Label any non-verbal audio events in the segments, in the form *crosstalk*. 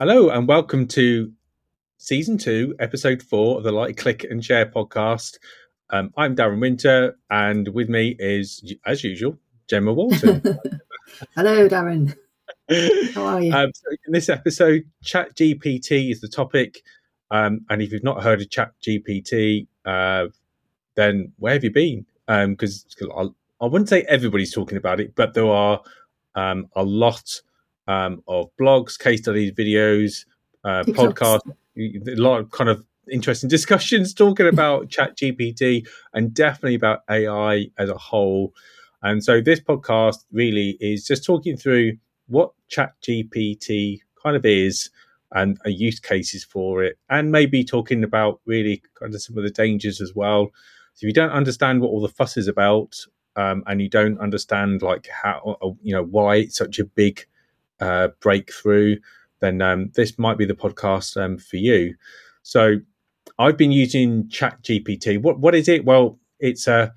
Hello, and welcome to season two, episode four of the Like, Click, and Share podcast. Um, I'm Darren Winter, and with me is, as usual, Gemma Walton. *laughs* Hello, Darren. How are you? Um, so in this episode, Chat GPT is the topic. Um, and if you've not heard of Chat GPT, uh, then where have you been? Because um, I, I wouldn't say everybody's talking about it, but there are um, a lot um, of blogs, case studies, videos, uh, podcasts, a lot of kind of interesting *laughs* discussions talking about Chat GPT and definitely about AI as a whole. And so this podcast really is just talking through what Chat GPT kind of is and a use cases for it, and maybe talking about really kind of some of the dangers as well. So if you don't understand what all the fuss is about, um, and you don't understand like how you know why it's such a big uh, breakthrough, then um, this might be the podcast um, for you. So I've been using Chat GPT. What what is it? Well, it's a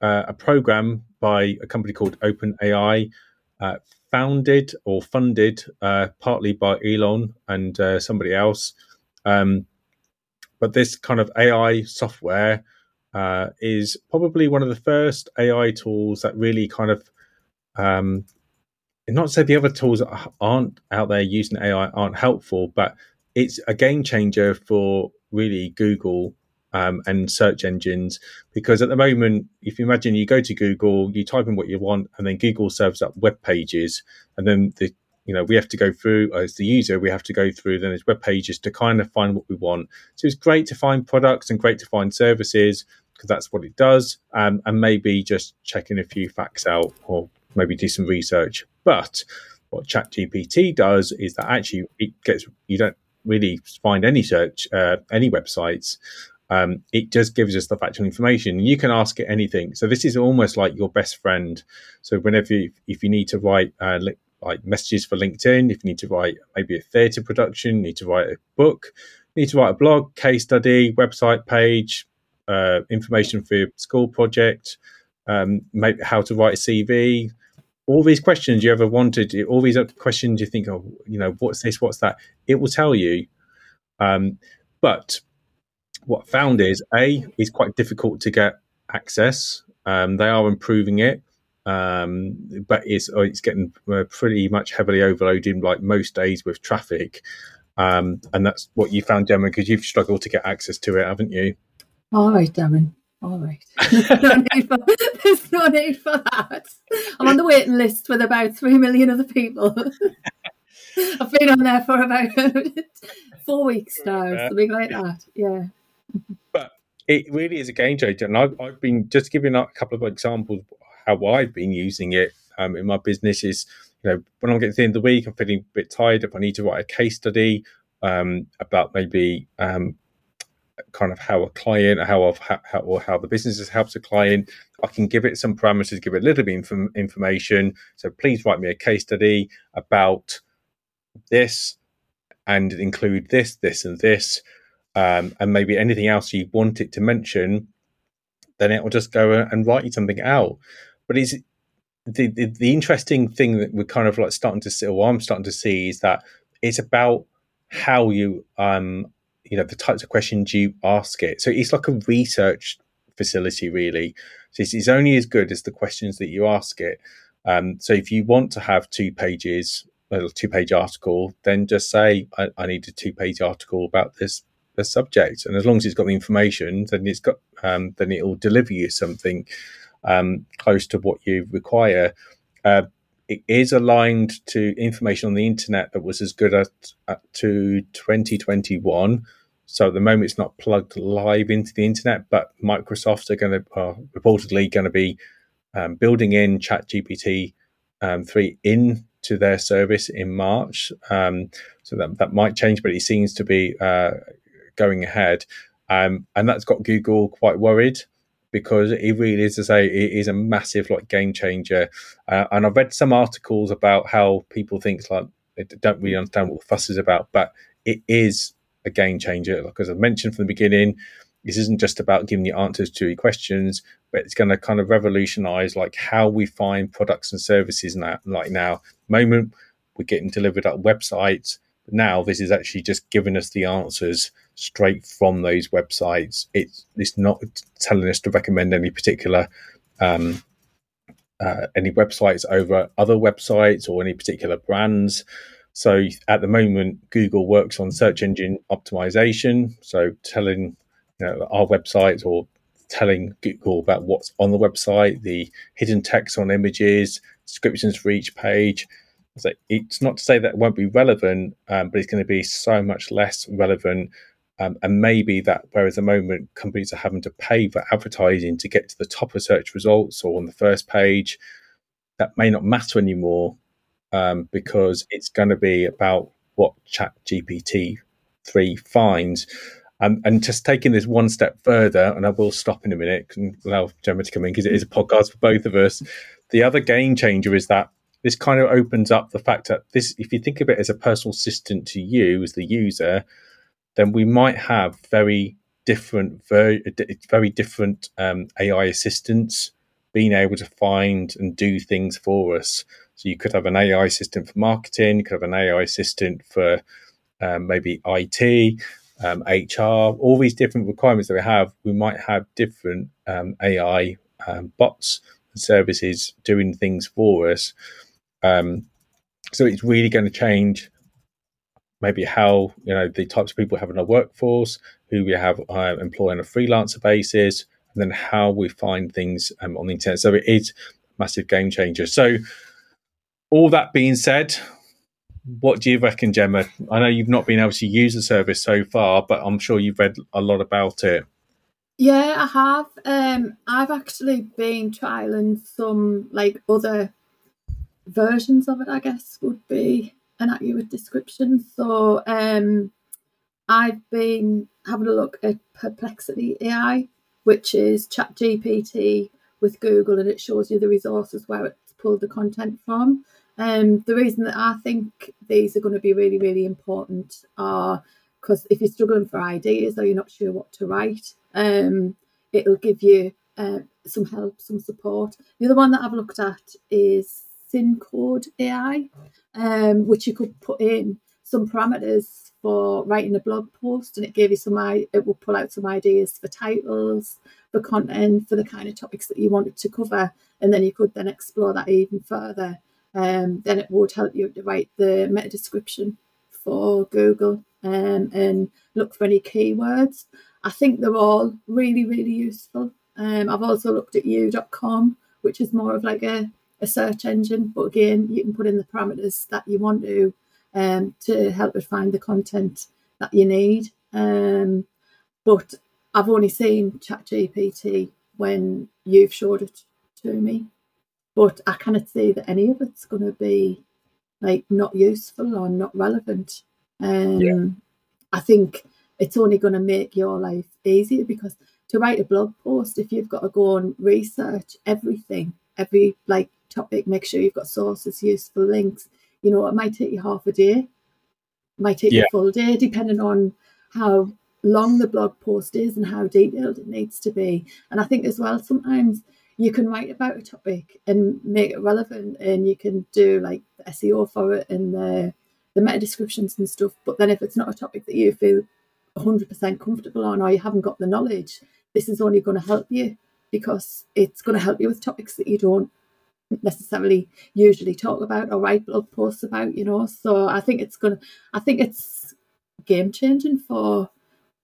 a program by a company called OpenAI, uh, founded or funded uh, partly by Elon and uh, somebody else. Um, but this kind of AI software uh, is probably one of the first AI tools that really kind of um, not to say the other tools aren't out there using AI aren't helpful, but it's a game changer for really Google um, and search engines because at the moment, if you imagine you go to Google, you type in what you want, and then Google serves up web pages, and then the you know we have to go through as the user we have to go through then as web pages to kind of find what we want. So it's great to find products and great to find services because that's what it does um, and maybe just checking a few facts out or maybe do some research. But what ChatGPT does is that actually it gets you don't really find any search uh, any websites. Um, it just gives us the factual information. You can ask it anything. So this is almost like your best friend. So whenever you, if you need to write uh, li- like messages for LinkedIn, if you need to write maybe a theatre production, need to write a book, need to write a blog, case study, website page, uh, information for your school project, um, maybe how to write a CV, all these questions you ever wanted, all these questions you think, oh, you know, what's this, what's that? It will tell you. Um, but what I found is a is quite difficult to get access. Um, they are improving it, um, but it's oh, it's getting uh, pretty much heavily overloaded, like most days with traffic. Um, and that's what you found, Gemma, because you've struggled to get access to it, haven't you? All right, Darren. All right. *laughs* there's, no need for, there's no need for that. I'm on the waiting list with about three million other people. *laughs* I've been on there for about *laughs* four weeks now, something like that. Yeah. But it really is a game changer. And I've, I've been just giving a couple of examples how I've been using it um, in my business is, you know, when I'm getting to the end of the week, I'm feeling a bit tired. If I need to write a case study um, about maybe um, kind of how a client, how of how, or how the business has helped a client. I can give it some parameters, give it a little bit of information. So please write me a case study about this and include this, this, and this, um, and maybe anything else you want it to mention. Then it will just go and write you something out. But it's the, the, the interesting thing that we're kind of like starting to see, or I'm starting to see, is that it's about how you um you know the types of questions you ask it. So it's like a research facility, really. So it's, it's only as good as the questions that you ask it. Um, so if you want to have two pages, a two page article, then just say I, I need a two page article about this the subject, and as long as it's got the information, then it's got um, then it will deliver you something um, close to what you require. Uh, it is aligned to information on the internet that was as good as to 2021 so at the moment, it's not plugged live into the internet, but Microsoft are going to are reportedly going to be um, building in ChatGPT um, three into their service in March. Um, so that that might change, but it seems to be uh, going ahead, um, and that's got Google quite worried because it really is to say it is a massive like game changer. Uh, and I've read some articles about how people think like they don't really understand what the fuss is about, but it is a game changer. Like as I mentioned from the beginning, this isn't just about giving you answers to your questions, but it's going to kind of revolutionize like how we find products and services now. Like now, moment we're getting delivered at websites, Now this is actually just giving us the answers straight from those websites. It's it's not telling us to recommend any particular um, uh, any websites over other websites or any particular brands. So at the moment, Google works on search engine optimization. So telling you know, our websites or telling Google about what's on the website, the hidden text on images, descriptions for each page. So it's not to say that it won't be relevant, um, but it's going to be so much less relevant. Um, and maybe that, whereas at the moment companies are having to pay for advertising to get to the top of search results or on the first page, that may not matter anymore um, because it's going to be about what Chat GPT 3 finds. Um, and just taking this one step further, and I will stop in a minute and allow Gemma to come in because it is a podcast for both of us. The other game changer is that this kind of opens up the fact that this, if you think of it as a personal assistant to you as the user, then we might have very different, very, very different um, AI assistants being able to find and do things for us. So you could have an AI assistant for marketing, you could have an AI assistant for um, maybe IT, um, HR, all these different requirements that we have. We might have different um, AI um, bots and services doing things for us. Um, so it's really going to change maybe how you know the types of people we have in our workforce, who we have uh, employ on a freelancer basis, and then how we find things um, on the internet. So it is a massive game changer. So all that being said, what do you reckon, Gemma? I know you've not been able to use the service so far, but I'm sure you've read a lot about it. Yeah, I have. Um, I've actually been trialing some like other versions of it. I guess would be an accurate description. So um, I've been having a look at Perplexity AI, which is ChatGPT with Google, and it shows you the resources where it's pulled the content from. Um, the reason that I think these are going to be really, really important are because if you're struggling for ideas or you're not sure what to write, um, it'll give you uh, some help, some support. The other one that I've looked at is SynCode AI, um, which you could put in some parameters for writing a blog post, and it gave you some. It will pull out some ideas for titles, for content, for the kind of topics that you wanted to cover, and then you could then explore that even further. Um, then it would help you to write the meta description for Google um, and look for any keywords. I think they're all really, really useful. Um, I've also looked at you.com, which is more of like a a search engine, but again, you can put in the parameters that you want to um, to help it find the content that you need. Um, but I've only seen ChatGPT when you've showed it to me, but I cannot see that any of it's going to be like not useful or not relevant. Um, yeah. I think it's only going to make your life easier because to write a blog post, if you've got to go and research everything, every like topic, make sure you've got sources, useful links. You know, it might take you half a day, it might take yeah. you a full day, depending on how long the blog post is and how detailed it needs to be. And I think as well, sometimes you can write about a topic and make it relevant and you can do like the SEO for it and the, the meta descriptions and stuff. But then if it's not a topic that you feel 100% comfortable on or you haven't got the knowledge, this is only going to help you because it's going to help you with topics that you don't necessarily usually talk about or write blog posts about, you know. So I think it's gonna I think it's game changing for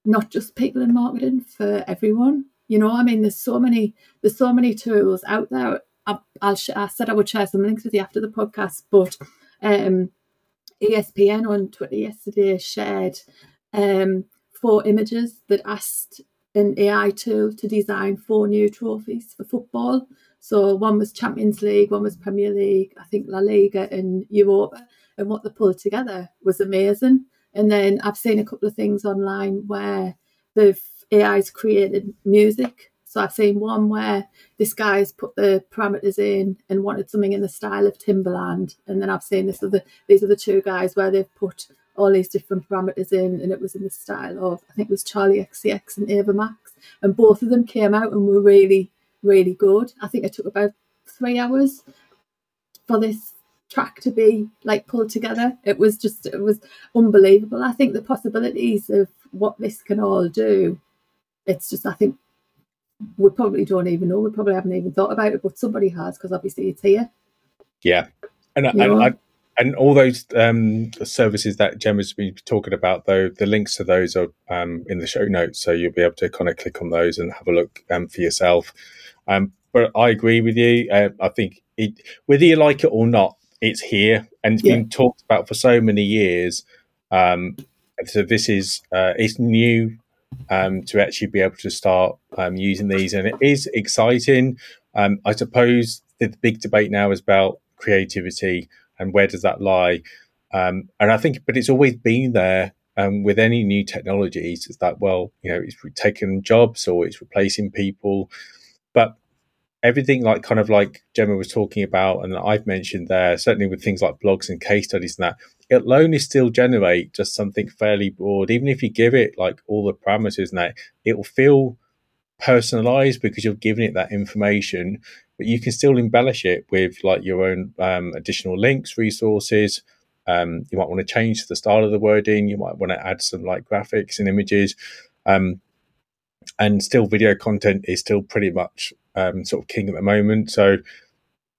not just people in marketing, for everyone. You know, I mean there's so many there's so many tools out there. I, I'll sh- I said I would share some links with you after the podcast, but um ESPN on Twitter yesterday shared um, four images that asked an AI tool to design four new trophies for football. So one was Champions League, one was Premier League, I think La Liga and Europa. And what they pulled together was amazing. And then I've seen a couple of things online where the AI's created music. So I've seen one where this guy's put the parameters in and wanted something in the style of Timbaland. And then I've seen this other these the two guys where they've put all these different parameters in and it was in the style of I think it was Charli XCX and Ava Max. And both of them came out and were really really good. I think it took about three hours for this track to be like pulled together. It was just it was unbelievable. I think the possibilities of what this can all do, it's just I think we probably don't even know. We probably haven't even thought about it, but somebody has because obviously it's here. Yeah, and and, I, and all those um, services that Gemma's been talking about, though, the links to those are um, in the show notes, so you'll be able to kind of click on those and have a look um, for yourself. Um, but I agree with you. Uh, I think it, whether you like it or not, it's here and it's yeah. been talked about for so many years. Um, so this is uh, it's new um, to actually be able to start um, using these, and it is exciting. Um, I suppose the big debate now is about creativity and where does that lie. Um, and I think, but it's always been there um, with any new technologies. Is that well, you know, it's taking jobs or it's replacing people, but everything like kind of like Gemma was talking about and I've mentioned there, certainly with things like blogs and case studies and that, it'll only still generate just something fairly broad. Even if you give it like all the parameters and that, it will feel personalized because you're giving it that information, but you can still embellish it with like your own um, additional links, resources. Um, you might want to change the style of the wording. You might want to add some like graphics and images. Um, and still video content is still pretty much um, sort of king at the moment. So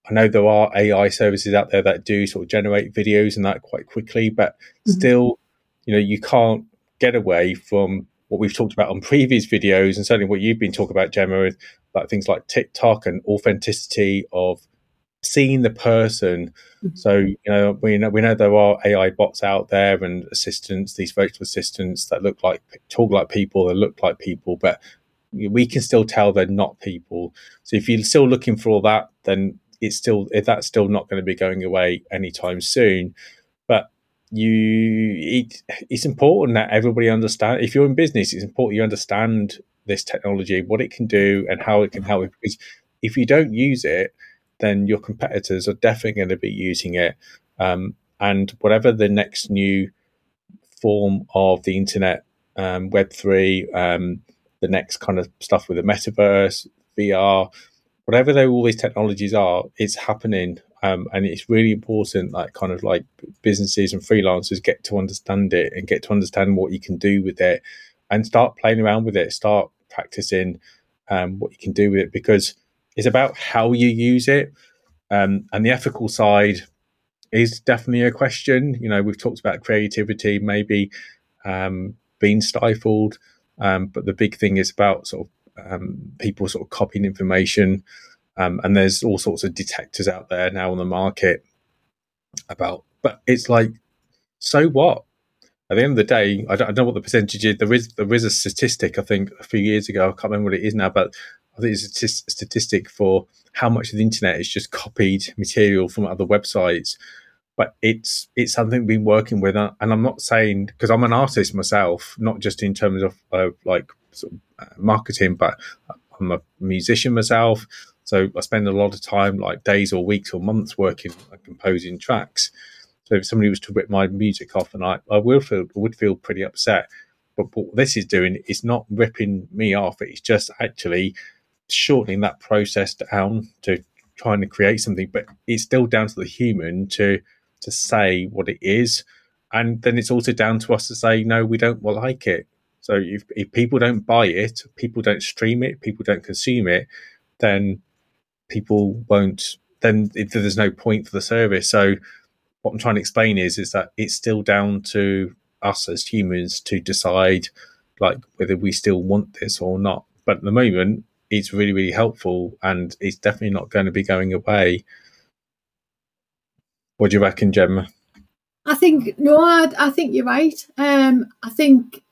I know there are AI services out there that do sort of generate videos and that quite quickly, but mm-hmm. still, you know, you can't get away from what we've talked about on previous videos, and certainly what you've been talking about, Gemma, is about things like TikTok and authenticity of seeing the person. Mm-hmm. So you know we know we know there are AI bots out there and assistants, these virtual assistants that look like talk like people, that look like people, but we can still tell they're not people. So if you're still looking for all that, then it's still that's still not going to be going away anytime soon. But you, it, it's important that everybody understand. If you're in business, it's important you understand this technology, what it can do, and how it can help. Because if you don't use it, then your competitors are definitely going to be using it. Um, and whatever the next new form of the internet, um, Web three, um, the next kind of stuff with the metaverse, VR, whatever they, all these technologies are, it's happening. Um, and it's really important that kind of like businesses and freelancers get to understand it and get to understand what you can do with it and start playing around with it, start practicing um, what you can do with it because it's about how you use it. Um, and the ethical side is definitely a question. You know, we've talked about creativity maybe um, being stifled. Um, but the big thing is about sort of um, people sort of copying information. Um, and there's all sorts of detectors out there now on the market about, but it's like, so what? At the end of the day, I don't, I don't know what the percentage is. There is there is a statistic. I think a few years ago, I can't remember what it is now, but I think it's a statistic for how much of the internet is just copied material from other websites but it's it's something we've been working with, and I'm not saying because I'm an artist myself, not just in terms of uh, like sort of uh, marketing, but I'm a musician myself. So I spend a lot of time, like days or weeks or months, working like, composing tracks. So if somebody was to rip my music off, and I, I will feel would feel pretty upset. But what this is doing is not ripping me off; it's just actually shortening that process down to trying to create something. But it's still down to the human to to say what it is. And then it's also down to us to say, no, we don't like it. So if, if people don't buy it, people don't stream it, people don't consume it, then people won't, then there's no point for the service. So what I'm trying to explain is, is that it's still down to us as humans to decide like whether we still want this or not. But at the moment, it's really, really helpful and it's definitely not going to be going away. What do you reckon, Gemma? I think no, I, I think you're right. Um, I think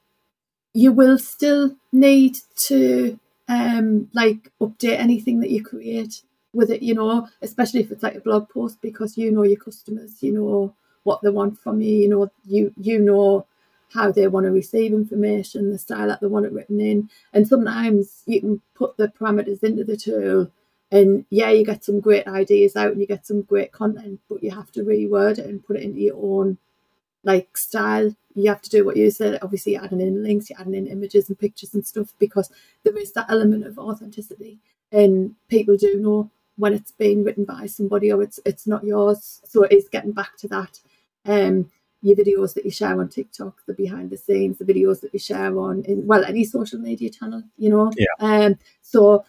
you will still need to um, like update anything that you create with it, you know, especially if it's like a blog post because you know your customers, you know what they want from you, you know you you know how they want to receive information, the style that they want it written in, and sometimes you can put the parameters into the tool and yeah, you get some great ideas out and you get some great content, but you have to reword it and put it into your own like style. You have to do what you said. Obviously, adding in links, you're adding in images and pictures and stuff because there is that element of authenticity, and people do know when it's been written by somebody or it's it's not yours. So it is getting back to that. Um, your videos that you share on TikTok, the behind the scenes, the videos that you share on in well any social media channel, you know. Yeah. Um. So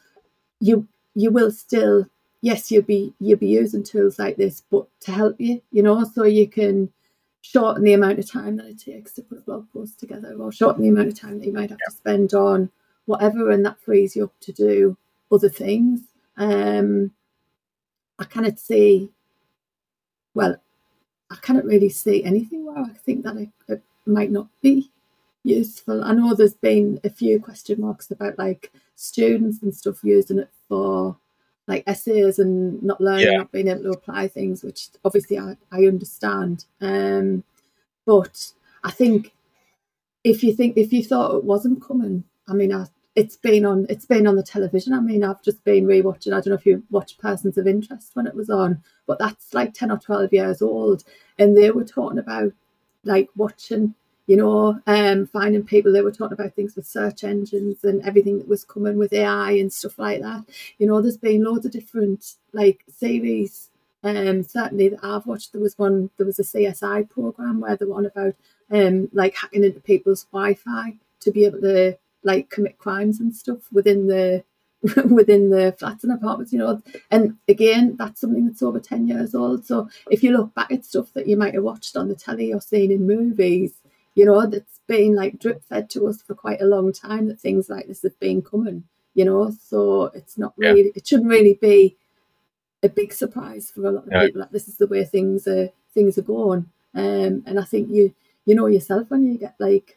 you you will still yes you'll be you'll be using tools like this, but to help you, you know, so you can shorten the amount of time that it takes to put a blog post together, or shorten the amount of time that you might have yeah. to spend on whatever, and that frees you up to do other things. Um, I cannot see, well, I cannot really see anything where I think that it, it might not be useful. I know there's been a few question marks about like students and stuff using it for like essays and not learning, yeah. not being able to apply things, which obviously I, I understand. Um, but I think if you think if you thought it wasn't coming, I mean, I, it's been on it's been on the television. I mean, I've just been rewatching. I don't know if you watched Persons of Interest when it was on, but that's like ten or twelve years old, and they were talking about like watching you know, um, finding people. They were talking about things with search engines and everything that was coming with AI and stuff like that. You know, there's been loads of different like series. Um, certainly that I've watched. There was one. There was a CSI program where they were on about um, like hacking into people's Wi-Fi to be able to like commit crimes and stuff within the *laughs* within the flats and apartments, you know. And again, that's something that's over 10 years old. So if you look back at stuff that you might have watched on the telly or seen in movies, you know, that's been like drip fed to us for quite a long time that things like this have been coming, you know. So it's not really, yeah. it shouldn't really be a big surprise for a lot of people that this is the way things are things are going. Um, and I think you you know yourself when you get like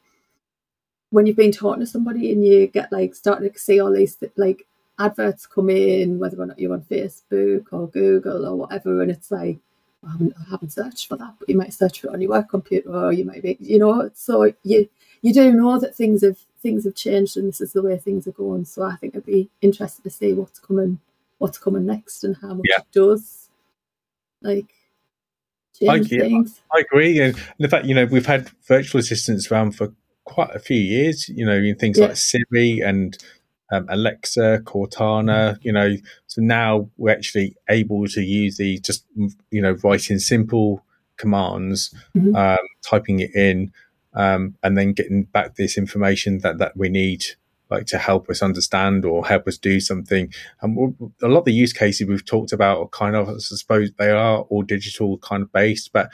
when you've been talking to somebody and you get like starting to see all these like adverts come in, whether or not you're on Facebook or Google or whatever, and it's like I haven't, I haven't searched for that, but you might search for it on your work computer, or you might be, you know. So you you do know that things have things have changed, and this is the way things are going. So I think I'd be interested to see what's coming, what's coming next, and how much yeah. it does, like. I, yeah, I agree, and the fact you know we've had virtual assistants around for quite a few years. You know, in things yeah. like Siri and um, Alexa, Cortana, you know. So now we're actually able to use the just, you know, writing simple commands, mm-hmm. um, typing it in, um, and then getting back this information that, that we need, like to help us understand or help us do something. And a lot of the use cases we've talked about are kind of, I suppose, they are all digital kind of based, but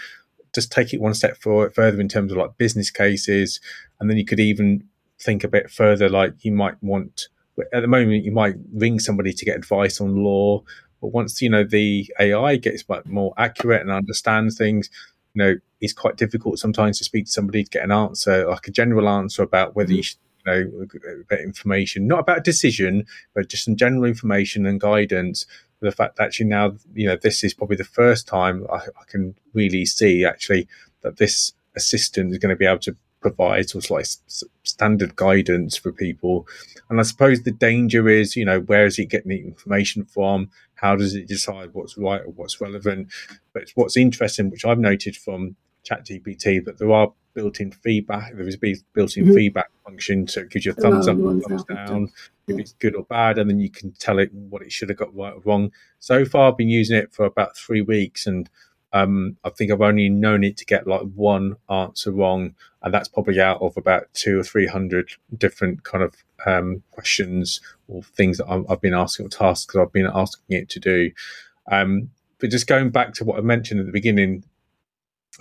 just take it one step forward, further in terms of like business cases. And then you could even think a bit further, like you might want at the moment you might ring somebody to get advice on law but once you know the ai gets much more accurate and understands things you know it's quite difficult sometimes to speak to somebody to get an answer like a general answer about whether mm-hmm. you should know about information. Not about decision but just some general information and guidance. The fact that actually now you know this is probably the first time I, I can really see actually that this assistant is going to be able to provide sort of like standard guidance for people. And I suppose the danger is, you know, where is it getting the information from? How does it decide what's right or what's relevant? But what's interesting, which I've noted from ChatGPT, that there are built-in feedback. There is built-in mm-hmm. feedback function, so it gives you a thumbs up, or thumbs down, yeah. if it's good or bad, and then you can tell it what it should have got right or wrong. So far, I've been using it for about three weeks, and um, I think I've only known it to get like one answer wrong, and that's probably out of about two or three hundred different kind of um, questions or things that i have been asking or tasks that I've been asking it to do. Um, but just going back to what I mentioned at the beginning,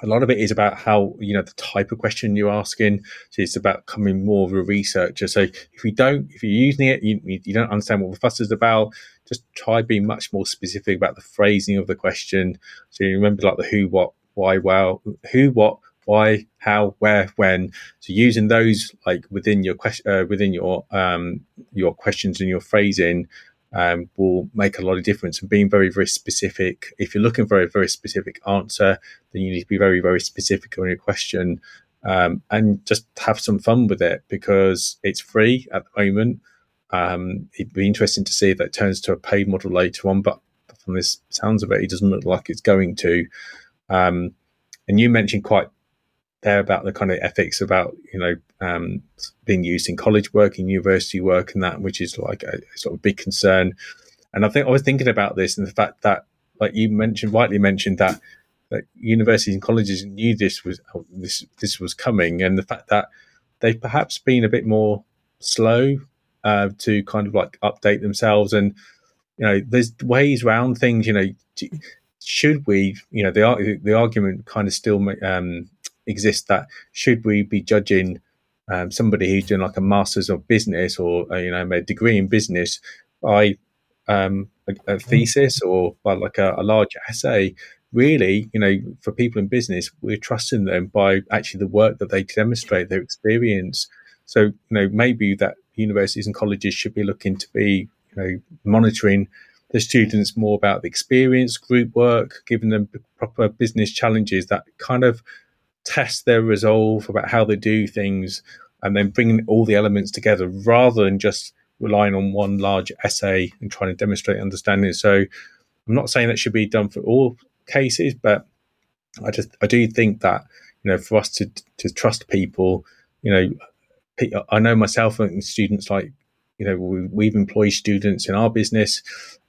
a lot of it is about how you know the type of question you're asking. So it's about becoming more of a researcher. So if you don't, if you're using it, you, you don't understand what the fuss is about. Just try being much more specific about the phrasing of the question. So you remember like the who, what, why, well, who, what, why, how, where, when. So using those like within your question, uh, within your um, your questions and your phrasing um, will make a lot of difference. And being very, very specific. If you're looking for a very specific answer, then you need to be very, very specific on your question um, and just have some fun with it because it's free at the moment. Um, it'd be interesting to see if that turns to a paid model later on, but from this sounds of it, it doesn't look like it's going to. Um, and you mentioned quite there about the kind of ethics about you know um, being used in college work, in university work, and that, which is like a, sort of big concern. And I think I was thinking about this and the fact that, like you mentioned, rightly mentioned that that universities and colleges knew this was this this was coming, and the fact that they've perhaps been a bit more slow uh, to kind of like update themselves and you know there's ways around things you know should we you know the the argument kind of still um, exists that should we be judging um, somebody who's doing like a master's of business or uh, you know a degree in business by um, a, a, thesis or by like a, a large essay? Really you know for people in business we're trusting them by actually the work that they demonstrate their experience. So you know maybe that universities and colleges should be looking to be you know monitoring the students more about the experience, group work, giving them proper business challenges that kind of test their resolve about how they do things, and then bringing all the elements together rather than just relying on one large essay and trying to demonstrate understanding. So I'm not saying that should be done for all cases, but I just I do think that you know for us to to trust people, you know, I know myself and students like you know we, we've employed students in our business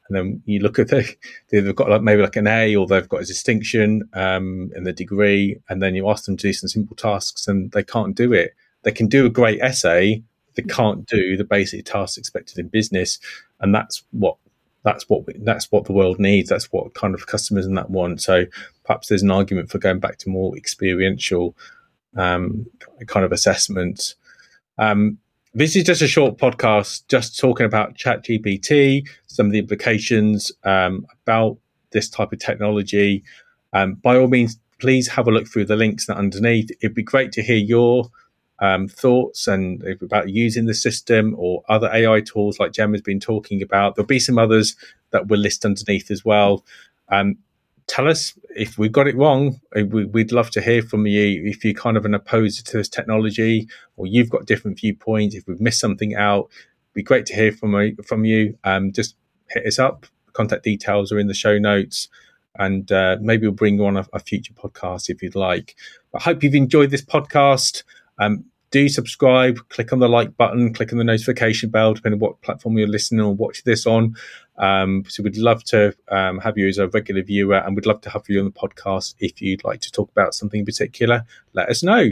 and then you look at the *laughs* they've got like maybe like an A or they've got a distinction um, in the degree, and then you ask them to do some simple tasks and they can't do it. They can do a great essay, they can't do the basic tasks expected in business, and that's what that's what that's what the world needs. That's what kind of customers and that want. So perhaps there's an argument for going back to more experiential um, kind of assessments. Um, this is just a short podcast, just talking about ChatGPT, some of the implications um, about this type of technology. Um, by all means, please have a look through the links underneath. It'd be great to hear your um, thoughts and about using the system or other AI tools like Jem has been talking about. There'll be some others that we'll list underneath as well. Um, tell us if we got it wrong. Uh, we'd love to hear from you if you're kind of an opposer to this technology or you've got different viewpoints. If we've missed something out, be great to hear from from you. Um, just hit us up. Contact details are in the show notes, and uh, maybe we'll bring you on a, a, future podcast if you'd like. I hope you've enjoyed this podcast. Um, do subscribe, click on the like button, click on the notification bell, depending on what platform you're listening or watch this on. Um, so we'd love to um, have you as a regular viewer and we'd love to have you on the podcast. If you'd like to talk about something in particular, let us know.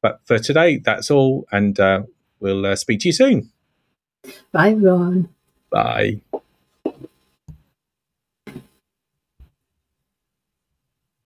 But for today, that's all. And uh, we'll uh, speak to you soon. Bye, Ron. Bye.